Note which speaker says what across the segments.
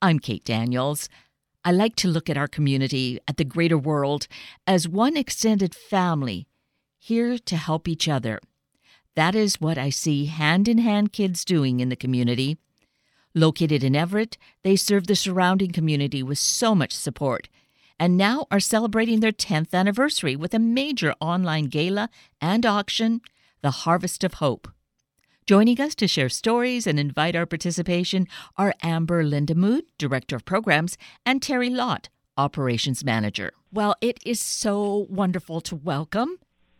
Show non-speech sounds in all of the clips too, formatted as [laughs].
Speaker 1: I'm Kate Daniels. I like to look at our community, at the greater world, as one extended family, here to help each other. That is what I see hand in hand kids doing in the community. Located in Everett, they serve the surrounding community with so much support, and now are celebrating their 10th anniversary with a major online gala and auction, the Harvest of Hope. Joining us to share stories and invite our participation are Amber Lindamood, Director of Programs, and Terry Lott, Operations Manager. Well, it is so wonderful to welcome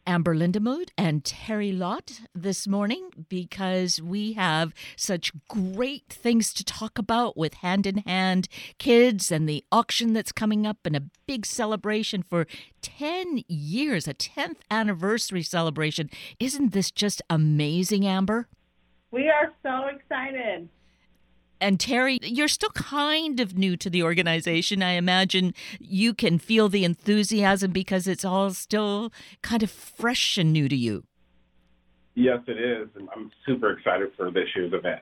Speaker 1: Amber Lindamood and Terry Lott this morning because we have such great things to talk about with Hand in Hand Kids and the auction that's coming up and a big celebration for 10 years, a 10th anniversary celebration. Isn't this just amazing, Amber?
Speaker 2: We are so excited.
Speaker 1: And Terry, you're still kind of new to the organization. I imagine you can feel the enthusiasm because it's all still kind of fresh and new to you.
Speaker 3: Yes, it is. And I'm super excited for this year's event.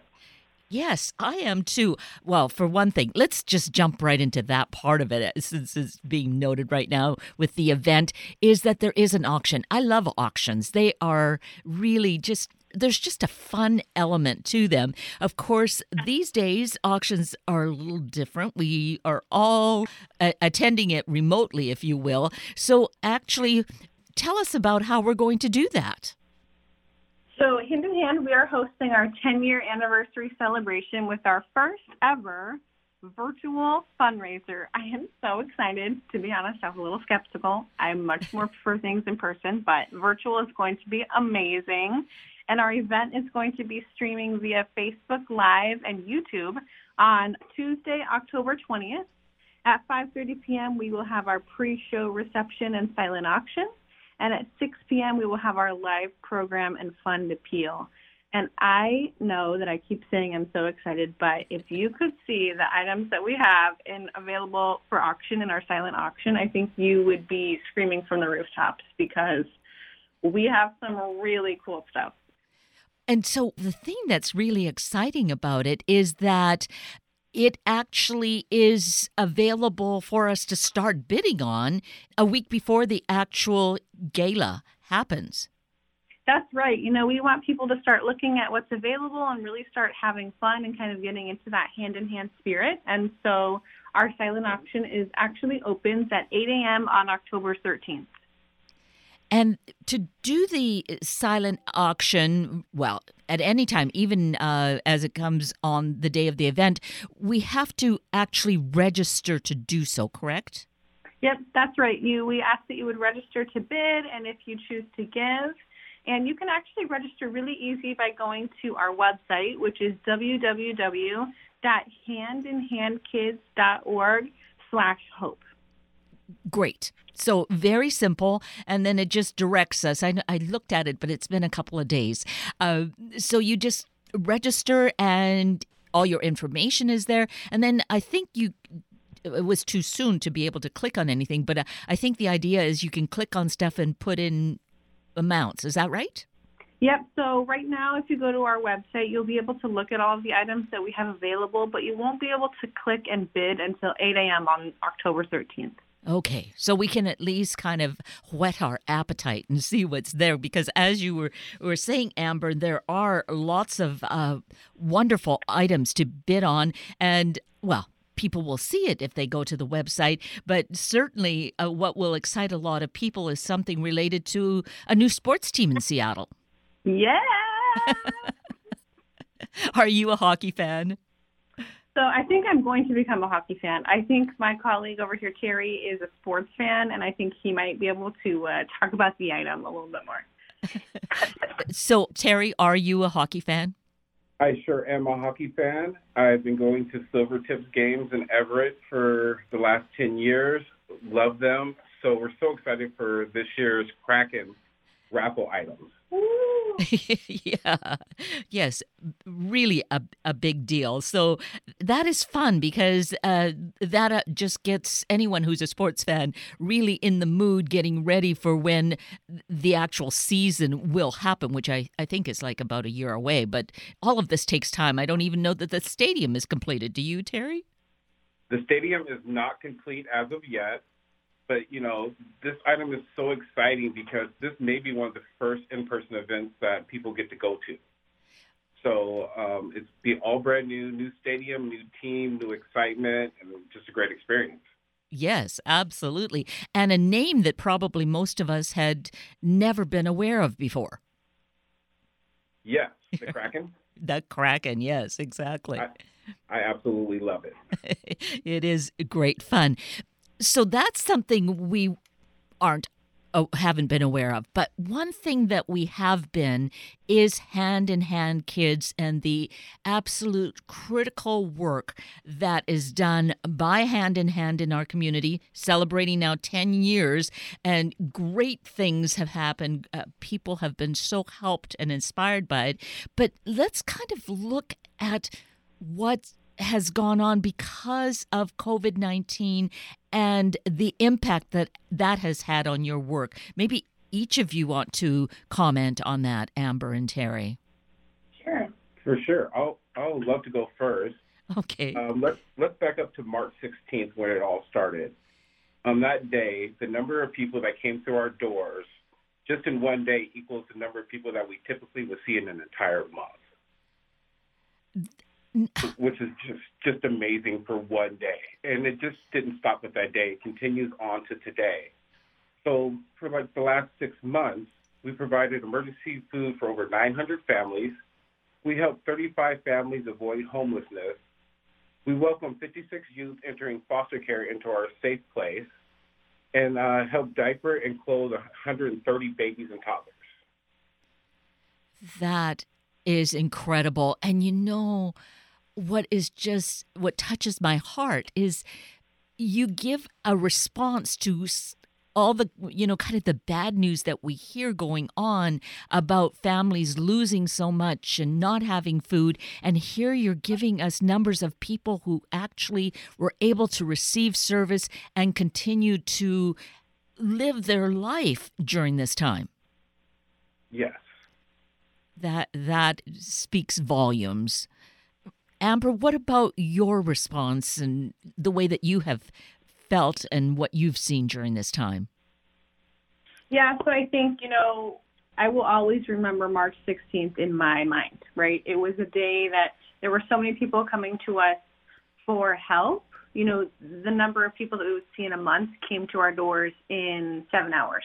Speaker 1: Yes, I am too. Well, for one thing, let's just jump right into that part of it, uh, since it's being noted right now with the event, is that there is an auction. I love auctions. They are really just there's just a fun element to them. Of course, these days auctions are a little different. We are all attending it remotely, if you will. So, actually, tell us about how we're going to do that.
Speaker 2: So, hand in hand, we are hosting our 10 year anniversary celebration with our first ever virtual fundraiser. I am so excited. To be honest, I was a little skeptical. I much more prefer things in person, but virtual is going to be amazing. And our event is going to be streaming via Facebook Live and YouTube on Tuesday, October 20th. At 5:30 p.m., we will have our pre-show reception and silent auction, and at 6 p.m., we will have our live program and fund appeal. And I know that I keep saying I'm so excited, but if you could see the items that we have in available for auction in our silent auction, I think you would be screaming from the rooftops because we have some really cool stuff.
Speaker 1: And so the thing that's really exciting about it is that it actually is available for us to start bidding on a week before the actual gala happens.
Speaker 2: That's right. You know, we want people to start looking at what's available and really start having fun and kind of getting into that hand in hand spirit. And so our silent auction is actually opens at 8 a.m. on October 13th.
Speaker 1: And to do the silent auction, well, at any time, even uh, as it comes on the day of the event, we have to actually register to do so, correct?
Speaker 2: Yep, that's right. You we ask that you would register to bid, and if you choose to give, and you can actually register really easy by going to our website, which is www.handinhandkids.org slash hope.
Speaker 1: Great. So very simple, and then it just directs us. I, I looked at it, but it's been a couple of days. Uh, so you just register, and all your information is there. And then I think you it was too soon to be able to click on anything, but uh, I think the idea is you can click on stuff and put in amounts. Is that right?
Speaker 2: Yep. So right now, if you go to our website, you'll be able to look at all of the items that we have available, but you won't be able to click and bid until 8 a.m. on October 13th.
Speaker 1: Okay, so we can at least kind of whet our appetite and [laughs] see what's there because, as you were, were saying, Amber, there are lots of uh, wonderful items to bid on. And, well, people will see it if they go to the website. But certainly, uh, what will excite a lot of people is something related to a new sports team in Seattle.
Speaker 2: Yeah. [laughs]
Speaker 1: Are you a hockey fan?
Speaker 2: So I think I'm going to become a hockey fan. I think my colleague over here, Terry, is a sports fan, and I think he might be able to uh, talk about the item a little bit more. [laughs]
Speaker 1: so, Terry, are you a hockey fan?
Speaker 3: I sure am a hockey fan. I've been going to Silvertips games in Everett for the last 10 years. Love them. So we're so excited for this year's Kraken raffle items. [laughs]
Speaker 1: yeah. Yes, really a, a big deal. So that is fun because uh, that uh, just gets anyone who's a sports fan really in the mood getting ready for when the actual season will happen, which I, I think is like about a year away. But all of this takes time. I don't even know that the stadium is completed. Do you, Terry?
Speaker 3: The stadium is not complete as of yet, but you know this item is so exciting because this may be one of the first in-person events that people get to go to. So um, it's be all brand new, new stadium, new team, new excitement, and just a great experience.
Speaker 1: Yes, absolutely. And a name that probably most of us had never been aware of before.
Speaker 3: Yes, [laughs] the Kraken.
Speaker 1: the Kraken, yes, exactly.
Speaker 3: I, I absolutely love
Speaker 1: it. [laughs] it is great fun. So that's something we aren't oh, haven't been aware of. But one thing that we have been is hand in hand kids and the absolute critical work that is done by hand in hand in our community, celebrating now 10 years, and great things have happened. Uh, people have been so helped and inspired by it. But let's kind of look at what has gone on because of COVID 19 and the impact that that has had on your work. Maybe each of you want to comment on that, Amber and Terry.
Speaker 2: Sure.
Speaker 3: For sure. I'll, I'll love to go first.
Speaker 1: Okay.
Speaker 3: Um, let's, let's back up to March 16th when it all started. On that day, the number of people that came through our doors just in one day equals the number of people that we typically would see in an entire month [laughs] which is just just amazing for one day. And it just didn't stop with that day. It continues on to today. So for like the last six months, we provided emergency food for over 900 families. We helped 35 families avoid homelessness. We welcomed 56 youth entering foster care into our safe place and uh, helped diaper and clothe 130 babies and toddlers.
Speaker 1: That is incredible. And you know, what is just what touches my heart is you give a response to all the you know kind of the bad news that we hear going on about families losing so much and not having food. And here you're giving us numbers of people who actually were able to receive service and continue to live their life during this time.
Speaker 3: Yes.
Speaker 1: That that speaks volumes Amber, what about your response and the way that you have felt and what you've seen during this time?
Speaker 2: Yeah, so I think, you know, I will always remember March 16th in my mind, right? It was a day that there were so many people coming to us for help. You know, the number of people that we would see in a month came to our doors in seven hours.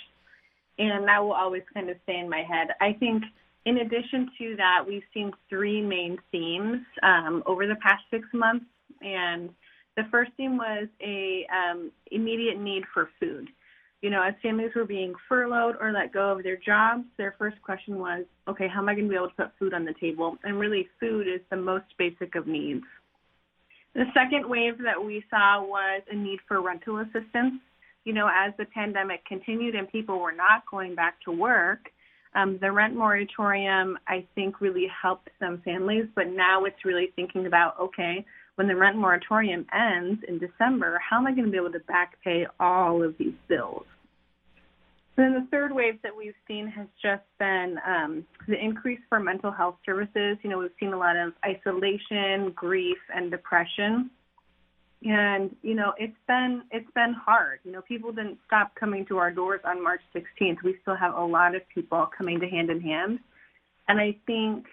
Speaker 2: And that will always kind of stay in my head. I think in addition to that, we've seen three main themes um, over the past six months, and the first theme was a um, immediate need for food. You know, as families were being furloughed or let go of their jobs, their first question was, okay, how am I going to be able to put food on the table? And really, food is the most basic of needs. The second wave that we saw was a need for rental assistance. You know, as the pandemic continued and people were not going back to work, um, the rent moratorium, I think, really helped some families, but now it's really thinking about okay, when the rent moratorium ends in December, how am I going to be able to back pay all of these bills? then the third wave that we've seen has just been um, the increase for mental health services. You know, we've seen a lot of isolation, grief, and depression and you know it's been it's been hard. You know people didn't stop coming to our doors on march 16th we still have a lot of people coming to hand in hand. And i think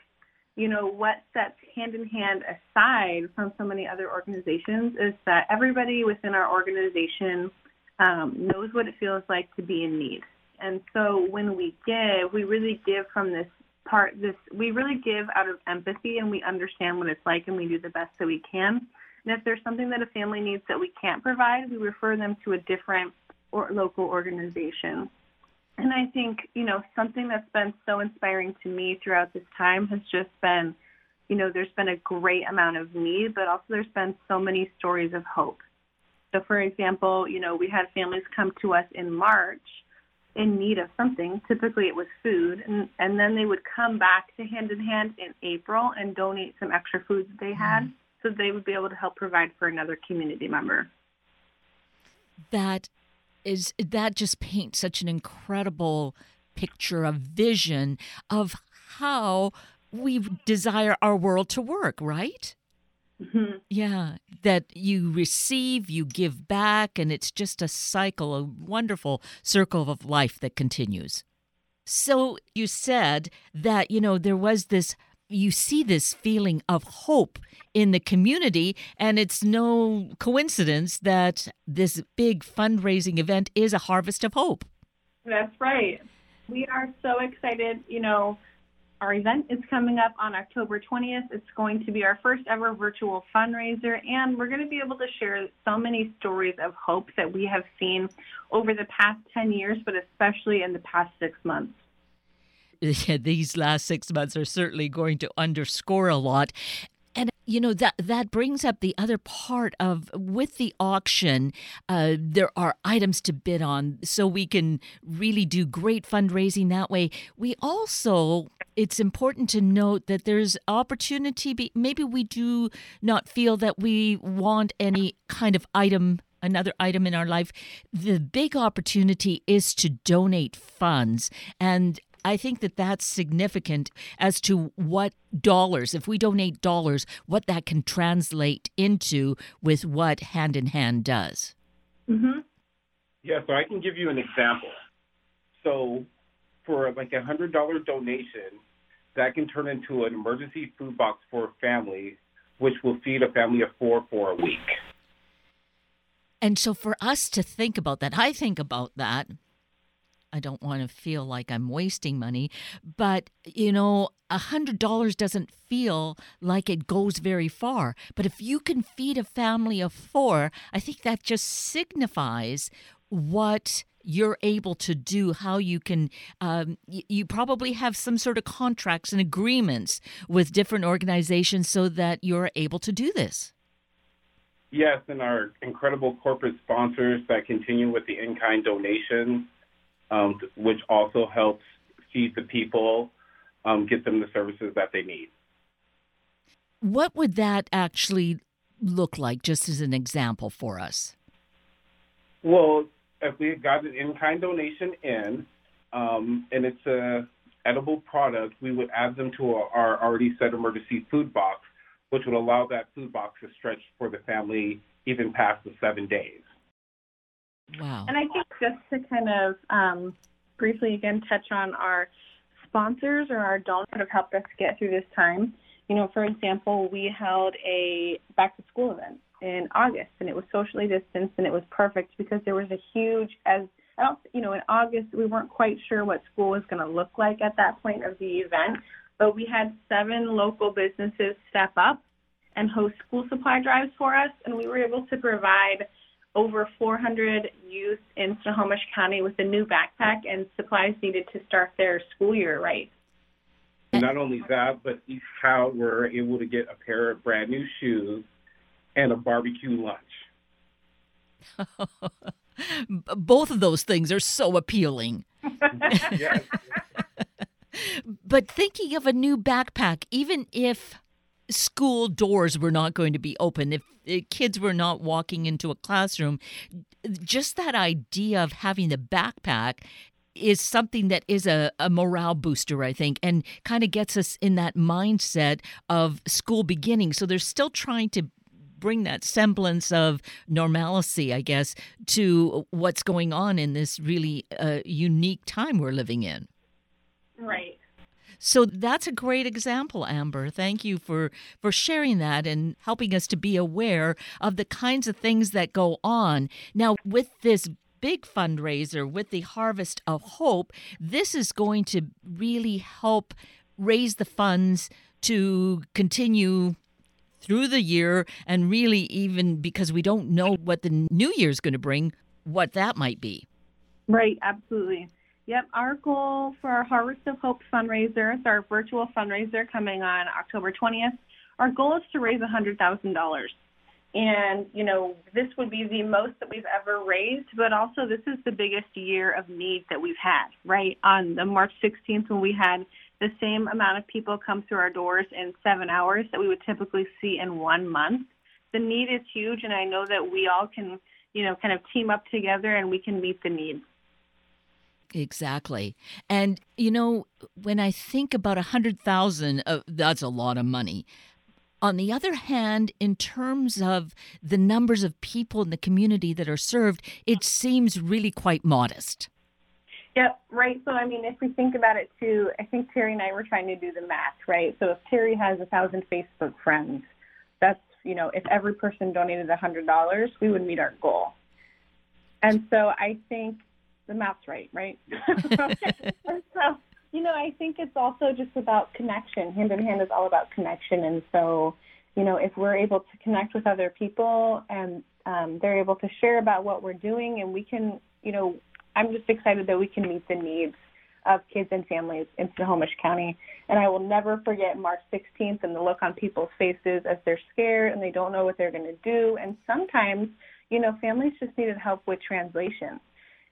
Speaker 2: you know what sets hand in hand aside from so many other organizations is that everybody within our organization um, knows what it feels like to be in need. And so when we give we really give from this part this we really give out of empathy and we understand what it's like and we do the best that we can and if there's something that a family needs that we can't provide, we refer them to a different or local organization. And I think, you know, something that's been so inspiring to me throughout this time has just been, you know, there's been a great amount of need, but also there's been so many stories of hope. So, for example, you know, we had families come to us in March in need of something. Typically, it was food, and and then they would come back to Hand in Hand in April and donate some extra food that they had. Mm-hmm so they would be able to help provide for another community member.
Speaker 1: That is that just paints such an incredible picture of vision of how we desire our world to work, right? Mm-hmm. Yeah, that you receive, you give back, and it's just a cycle, a wonderful circle of life that continues. So you said that, you know, there was this, you see this feeling of hope in the community, and it's no coincidence that this big fundraising event is a harvest of hope.
Speaker 2: That's right. We are so excited. You know, our event is coming up on October 20th. It's going to be our first ever virtual fundraiser, and we're going to be able to share so many stories of hope that we have seen over the past 10 years, but especially in the past six months. [laughs]
Speaker 1: These last six months are certainly going to underscore a lot. And you know that that brings up the other part of with the auction, uh, there are items to bid on, so we can really do great fundraising that way. We also, it's important to note that there's opportunity. Be, maybe we do not feel that we want any kind of item another item in our life. The big opportunity is to donate funds. And I think that that's significant as to what dollars, if we donate dollars, what that can translate into with what Hand in Hand does.
Speaker 2: Mm-hmm.
Speaker 3: Yeah, so I can give you an example. So for like a hundred dollar donation, that can turn into an emergency food box for a family, which will feed a family of four for a week.
Speaker 1: And so for us to think about that, I think about that I don't want to feel like I'm wasting money, but you know, a hundred dollars doesn't feel like it goes very far. But if you can feed a family of four, I think that just signifies what you're able to do, how you can, um, you probably have some sort of contracts and agreements with different organizations so that you're able to do this.
Speaker 3: Yes, and our incredible corporate sponsors that continue with the in kind donations um, which also helps feed the people, um, get them the services that they need.
Speaker 1: What would that actually look like, just as an example for us?
Speaker 3: Well, if we got an in-kind donation in, um, and it's a edible product, we would add them to our already set emergency food box, which would allow that food box to stretch for the family even past the seven days.
Speaker 1: Wow.
Speaker 2: And I think just to kind of um, briefly again touch on our sponsors or our donors that have helped us get through this time. You know, for example, we held a back to school event in August and it was socially distanced and it was perfect because there was a huge as I don't you know, in August we weren't quite sure what school was gonna look like at that point of the event. But we had seven local businesses step up and host school supply drives for us and we were able to provide over 400 youth in Snohomish County with a new backpack and supplies needed to start their school year right.
Speaker 3: Not only that, but each child were able to get a pair of brand new shoes and a barbecue lunch. [laughs]
Speaker 1: Both of those things are so appealing. [laughs]
Speaker 3: yes. [laughs]
Speaker 1: but thinking of a new backpack, even if school doors were not going to be open, if, kids were not walking into a classroom, just that idea of having the backpack is something that is a, a morale booster, I think, and kind of gets us in that mindset of school beginning. So they're still trying to bring that semblance of normalcy, I guess, to what's going on in this really uh, unique time we're living in.
Speaker 2: Right.
Speaker 1: So that's a great example, Amber. Thank you for for sharing that and helping us to be aware of the kinds of things that go on. Now, with this big fundraiser with the Harvest of Hope, this is going to really help raise the funds to continue through the year and really even because we don't know what the new year is going to bring, what that might be.
Speaker 2: Right, absolutely. Yep, our goal for our Harvest of Hope fundraiser, our virtual fundraiser coming on October 20th. Our goal is to raise $100,000. And, you know, this would be the most that we've ever raised, but also this is the biggest year of need that we've had, right? On the March 16th, when we had the same amount of people come through our doors in seven hours that we would typically see in one month. The need is huge, and I know that we all can, you know, kind of team up together and we can meet the needs.
Speaker 1: Exactly. And, you know, when I think about a 100,000, uh, that's a lot of money. On the other hand, in terms of the numbers of people in the community that are served, it seems really quite modest.
Speaker 2: Yep, right. So, I mean, if we think about it too, I think Terry and I were trying to do the math, right? So, if Terry has a thousand Facebook friends, that's, you know, if every person donated a $100, we would meet our goal. And so I think the math's right, right? [laughs] so, you know, I think it's also just about connection. Hand in hand is all about connection. And so, you know, if we're able to connect with other people and um, they're able to share about what we're doing, and we can, you know, I'm just excited that we can meet the needs of kids and families in Snohomish County. And I will never forget March 16th and the look on people's faces as they're scared and they don't know what they're going to do. And sometimes, you know, families just needed help with translation.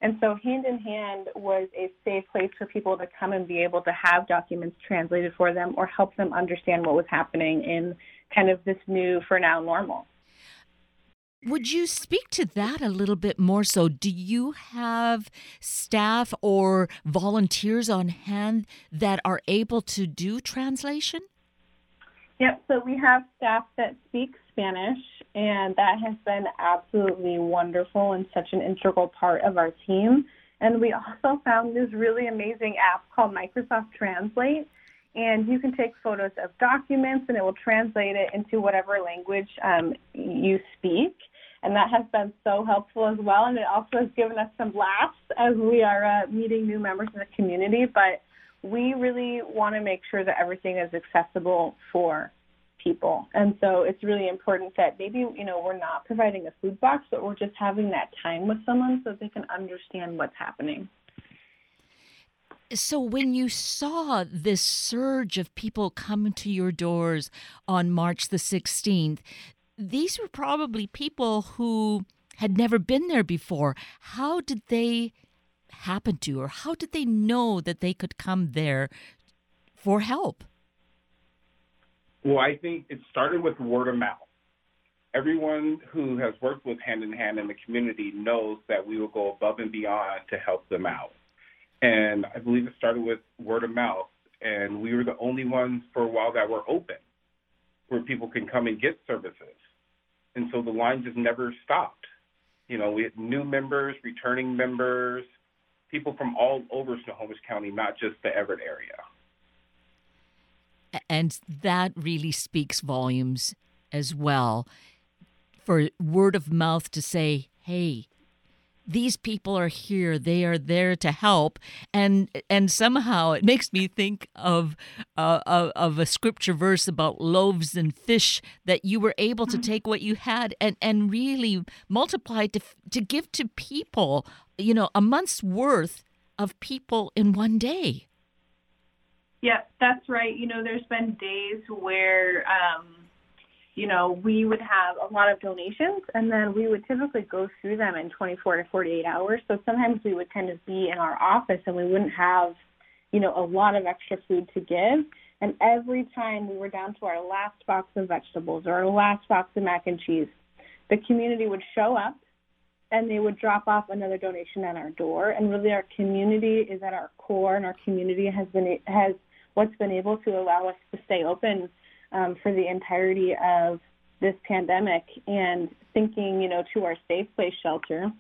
Speaker 2: And so Hand in Hand was a safe place for people to come and be able to have documents translated for them or help them understand what was happening in kind of this new, for now, normal.
Speaker 1: Would you speak to that a little bit more so? Do you have staff or volunteers on hand that are able to do translation?
Speaker 2: Yep, so we have staff that speak Spanish, and that has been absolutely wonderful and such an integral part of our team. And we also found this really amazing app called Microsoft Translate. And you can take photos of documents and it will translate it into whatever language um, you speak. And that has been so helpful as well. And it also has given us some laughs as we are uh, meeting new members of the community. But we really want to make sure that everything is accessible for people. And so it's really important that maybe, you know, we're not providing a food box, but we're just having that time with someone so they can understand what's happening.
Speaker 1: So, when you saw this surge of people come to your doors on March the 16th, these were probably people who had never been there before. How did they happen to, or how did they know that they could come there for help?
Speaker 3: Well, I think it started with word of mouth. Everyone who has worked with Hand in Hand in the community knows that we will go above and beyond to help them out. And I believe it started with word of mouth. And we were the only ones for a while that were open where people can come and get services. And so the line just never stopped. You know, we had new members, returning members, people from all over Snohomish County, not just the Everett area.
Speaker 1: And that really speaks volumes as well. For word of mouth to say, hey, these people are here. They are there to help. And and somehow it makes me think of uh, of, of a scripture verse about loaves and fish that you were able to take what you had and and really multiply to to give to people you know a month's worth of people in one day
Speaker 2: yeah, that's right. You know, there's been days where, um, you know, we would have a lot of donations and then we would typically go through them in 24 to 48 hours. So sometimes we would kind of be in our office and we wouldn't have, you know, a lot of extra food to give. And every time we were down to our last box of vegetables or our last box of mac and cheese, the community would show up and they would drop off another donation at our door. And really, our community is at our core, and our community has been has what's been able to allow us to stay open um, for the entirety of this pandemic and thinking, you know, to our Safe Place shelter.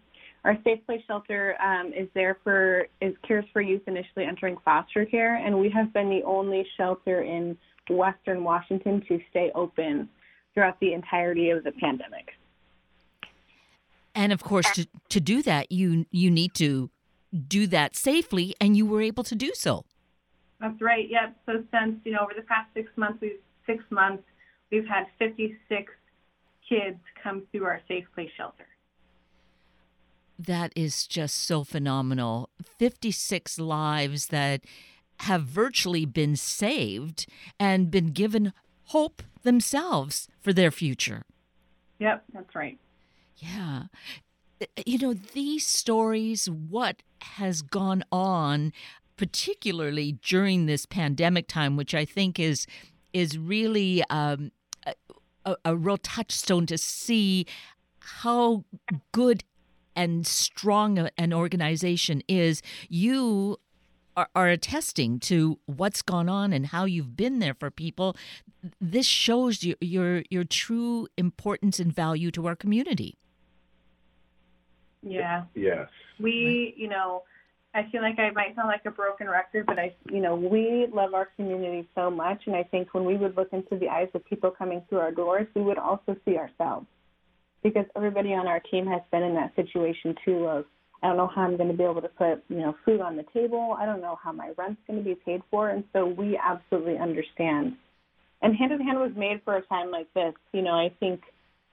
Speaker 2: Our Safe Place shelter um, is there for is cares for youth initially entering foster care, and we have been the only shelter in Western Washington to stay open throughout the entirety of the pandemic.
Speaker 1: And of course, to, to do that, you you need to do that safely, and you were able to do so.
Speaker 2: That's right. Yep. So since you know over the past six months, we've six months, we've had 56 kids come through our Safe Place shelter.
Speaker 1: That is just so phenomenal. 56 lives that have virtually been saved and been given hope themselves for their future.
Speaker 2: Yep, that's right.
Speaker 1: Yeah. You know, these stories, what has gone on particularly during this pandemic time, which I think is is really um, a, a real touchstone to see how good and strong an organization is. You are, are attesting to what's gone on and how you've been there for people. This shows your your, your true importance and value to our community.
Speaker 2: Yeah.
Speaker 3: Yes.
Speaker 2: We, you know, I feel like I might sound like a broken record, but I, you know, we love our community so much, and I think when we would look into the eyes of people coming through our doors, we would also see ourselves, because everybody on our team has been in that situation too. Of I don't know how I'm going to be able to put, you know, food on the table. I don't know how my rent's going to be paid for, and so we absolutely understand. And Hand in Hand was made for a time like this. You know, I think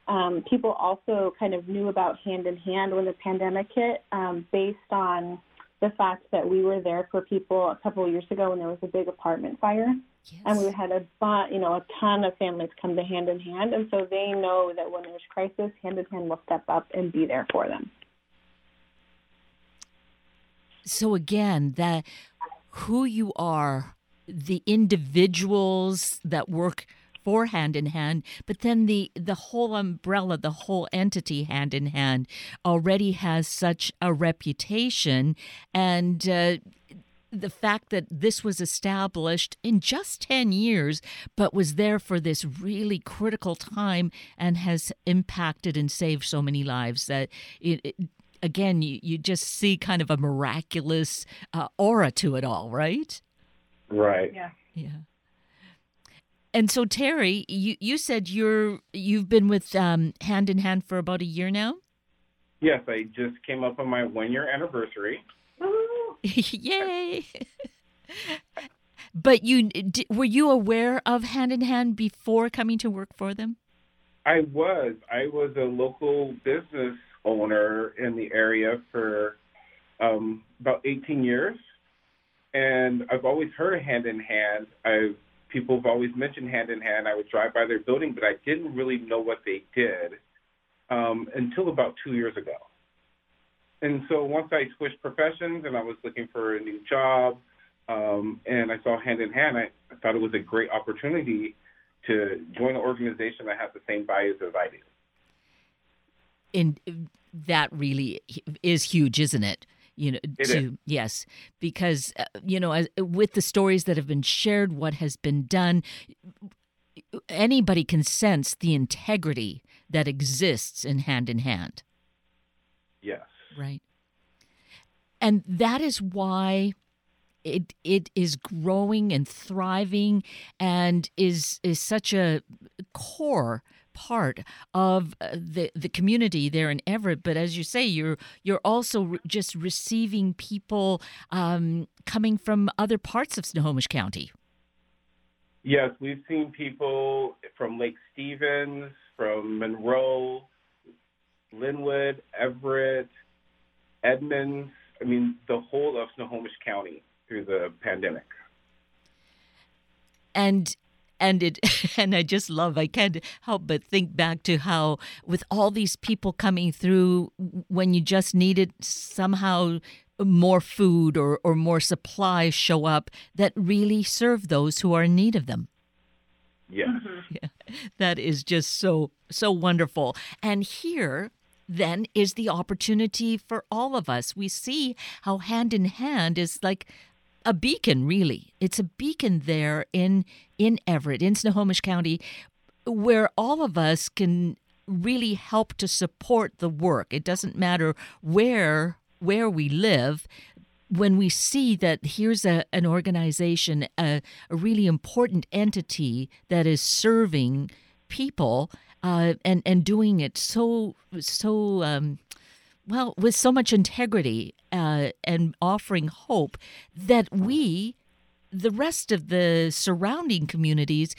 Speaker 2: um, people also kind of knew about Hand in Hand when the pandemic hit, um, based on the fact that we were there for people a couple of years ago when there was a big apartment fire.
Speaker 1: Yes.
Speaker 2: And we had a you know a ton of families come to hand in hand, and so they know that when there's crisis, hand in hand will step up and be there for them.
Speaker 1: So again, that who you are, the individuals that work for hand in hand, but then the the whole umbrella, the whole entity hand in hand already has such a reputation and uh, the fact that this was established in just 10 years, but was there for this really critical time and has impacted and saved so many lives that it, it, again, you, you just see kind of a miraculous uh, aura to it all, right?
Speaker 3: Right.
Speaker 2: Yeah.
Speaker 1: Yeah. And so Terry, you, you said you're you've been with um, Hand in Hand for about a year now.
Speaker 3: Yes, I just came up on my one year anniversary. [laughs]
Speaker 1: Yay! [laughs] but you were you aware of Hand in Hand before coming to work for them?
Speaker 3: I was. I was a local business owner in the area for um, about 18 years, and I've always heard of Hand in Hand. I've people have always mentioned Hand in Hand. I would drive by their building, but I didn't really know what they did um, until about two years ago. And so once I switched professions and I was looking for a new job, um, and I saw Hand in Hand, I, I thought it was a great opportunity to join an organization that has the same values as I do.
Speaker 1: And that really is huge, isn't it? You know,
Speaker 3: It
Speaker 1: to
Speaker 3: is.
Speaker 1: yes, because uh, you know, as, with the stories that have been shared, what has been done, anybody can sense the integrity that exists in hand in hand.
Speaker 3: Yes.
Speaker 1: Right. And that is why it it is growing and thriving and is is such a core part of uh, the the community there in Everett but as you say you're you're also re- just receiving people um, coming from other parts of Snohomish County
Speaker 3: Yes, we've seen people from Lake Stevens, from Monroe, Lynnwood, Everett, Edmonds. I mean, the whole of Snohomish County through the pandemic.
Speaker 1: and and it [laughs] and I just love I can't help but think back to how with all these people coming through when you just needed somehow more food or, or more supplies show up that really serve those who are in need of them.
Speaker 3: Yes. Mm-hmm. [laughs]
Speaker 1: Yeah, that is just so so wonderful. And here then is the opportunity for all of us. We see how hand in hand is like a beacon really. It's a beacon there in in Everett, in Snohomish County where all of us can really help to support the work. It doesn't matter where where we live, when we see that here's a, an organization, a, a really important entity that is serving people uh, and and doing it so so um, well with so much integrity uh, and offering hope that we, the rest of the surrounding communities,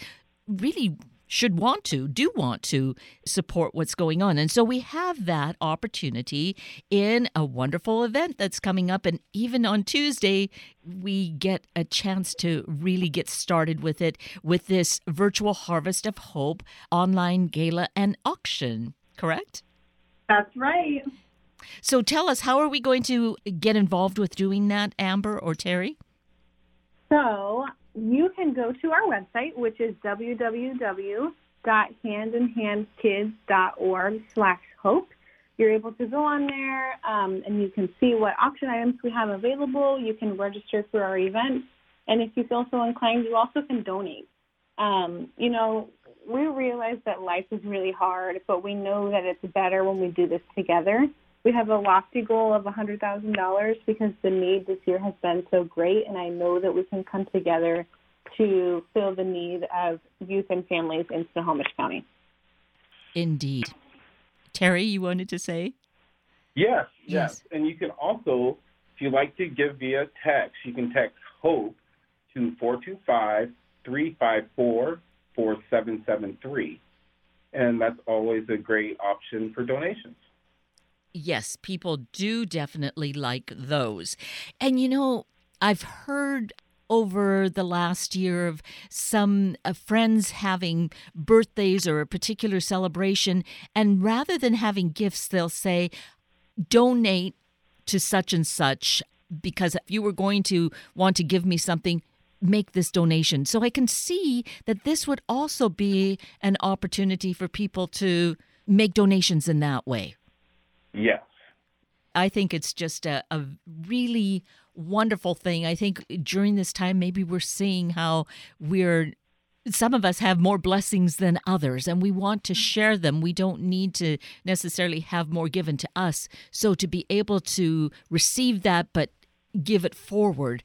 Speaker 1: really should want to, do want to support what's going on. And so we have that opportunity in a wonderful event that's coming up. And even on Tuesday, we get a chance to really get started with it with this virtual Harvest of Hope online gala and auction, correct?
Speaker 2: That's right.
Speaker 1: So tell us, how are we going to get involved with doing that, Amber or Terry?
Speaker 2: So you can go to our website, which is www.handinhandkids.org slash hope. You're able to go on there um, and you can see what auction items we have available. You can register for our events. And if you feel so inclined, you also can donate. Um, you know, we realize that life is really hard, but we know that it's better when we do this together. We have a lofty goal of $100,000 because the need this year has been so great, and I know that we can come together to fill the need of youth and families in Snohomish County.
Speaker 1: Indeed. Terry, you wanted to say?
Speaker 3: Yes, yes, yes. And you can also, if you like to give via text, you can text HOPE to 425 354 4773. And that's always a great option for donations.
Speaker 1: Yes, people do definitely like those. And you know, I've heard over the last year of some uh, friends having birthdays or a particular celebration. And rather than having gifts, they'll say, donate to such and such because if you were going to want to give me something, make this donation. So I can see that this would also be an opportunity for people to make donations in that way.
Speaker 3: Yes.
Speaker 1: I think it's just a, a really wonderful thing. I think during this time, maybe we're seeing how we're some of us have more blessings than others and we want to share them. We don't need to necessarily have more given to us. So to be able to receive that but give it forward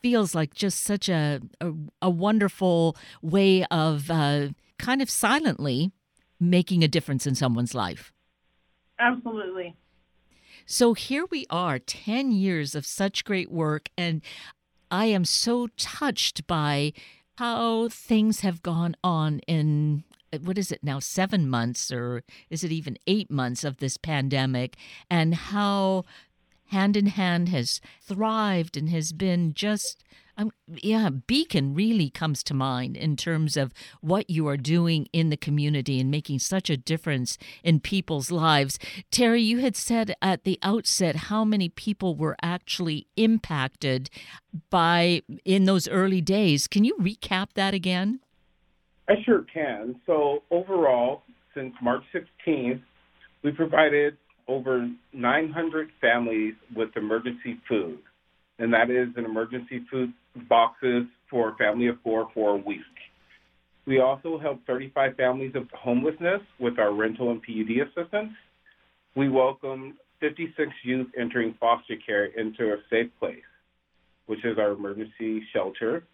Speaker 1: feels like just such a a, a wonderful way of uh, kind of silently making a difference in someone's life.
Speaker 2: Absolutely.
Speaker 1: So here we are, 10 years of such great work. And I am so touched by how things have gone on in what is it now, seven months, or is it even eight months of this pandemic, and how hand in hand has thrived and has been just yeah, Beacon really comes to mind in terms of what you are doing in the community and making such a difference in people's lives. Terry, you had said at the outset how many people were actually impacted by in those early days. Can you recap that again?
Speaker 3: I sure can. So, overall, since March 16th, we provided over 900 families with emergency food and that is an emergency food boxes for a family of four for a week. We also help 35 families of homelessness with our rental and PUD assistance. We welcome 56 youth entering foster care into a safe place, which is our emergency shelter.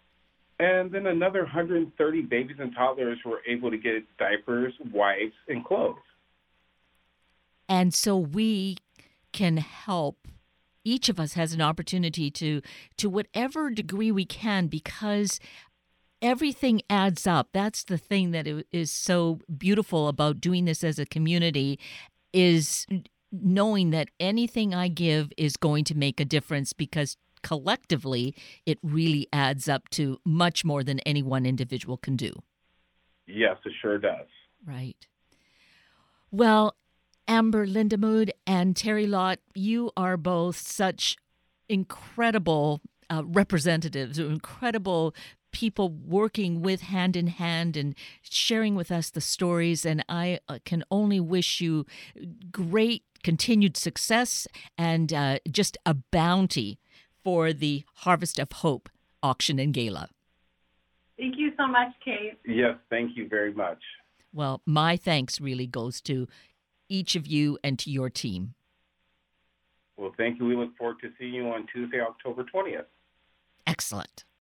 Speaker 3: And then another 130 babies and toddlers were able to get diapers, wipes, and clothes.
Speaker 1: And so we can help each of us has an opportunity to to whatever degree we can because everything adds up. That's the thing that is so beautiful about doing this as a community is knowing that anything i give is going to make a difference because collectively it really adds up to much more than any one individual can do.
Speaker 3: Yes it sure does.
Speaker 1: Right. Well Amber Lindamood and Terry Lott, you are both such incredible uh, representatives, incredible people working with hand in hand and sharing with us the stories. And I uh, can only wish you great continued success and uh, just a bounty for the Harvest of Hope auction and gala.
Speaker 2: Thank you so much, Kate.
Speaker 3: Yes, thank you very much.
Speaker 1: Well, my thanks really goes to each of you and to your team.
Speaker 3: Well, thank you. We look forward to seeing you on Tuesday, October 20th.
Speaker 1: Excellent.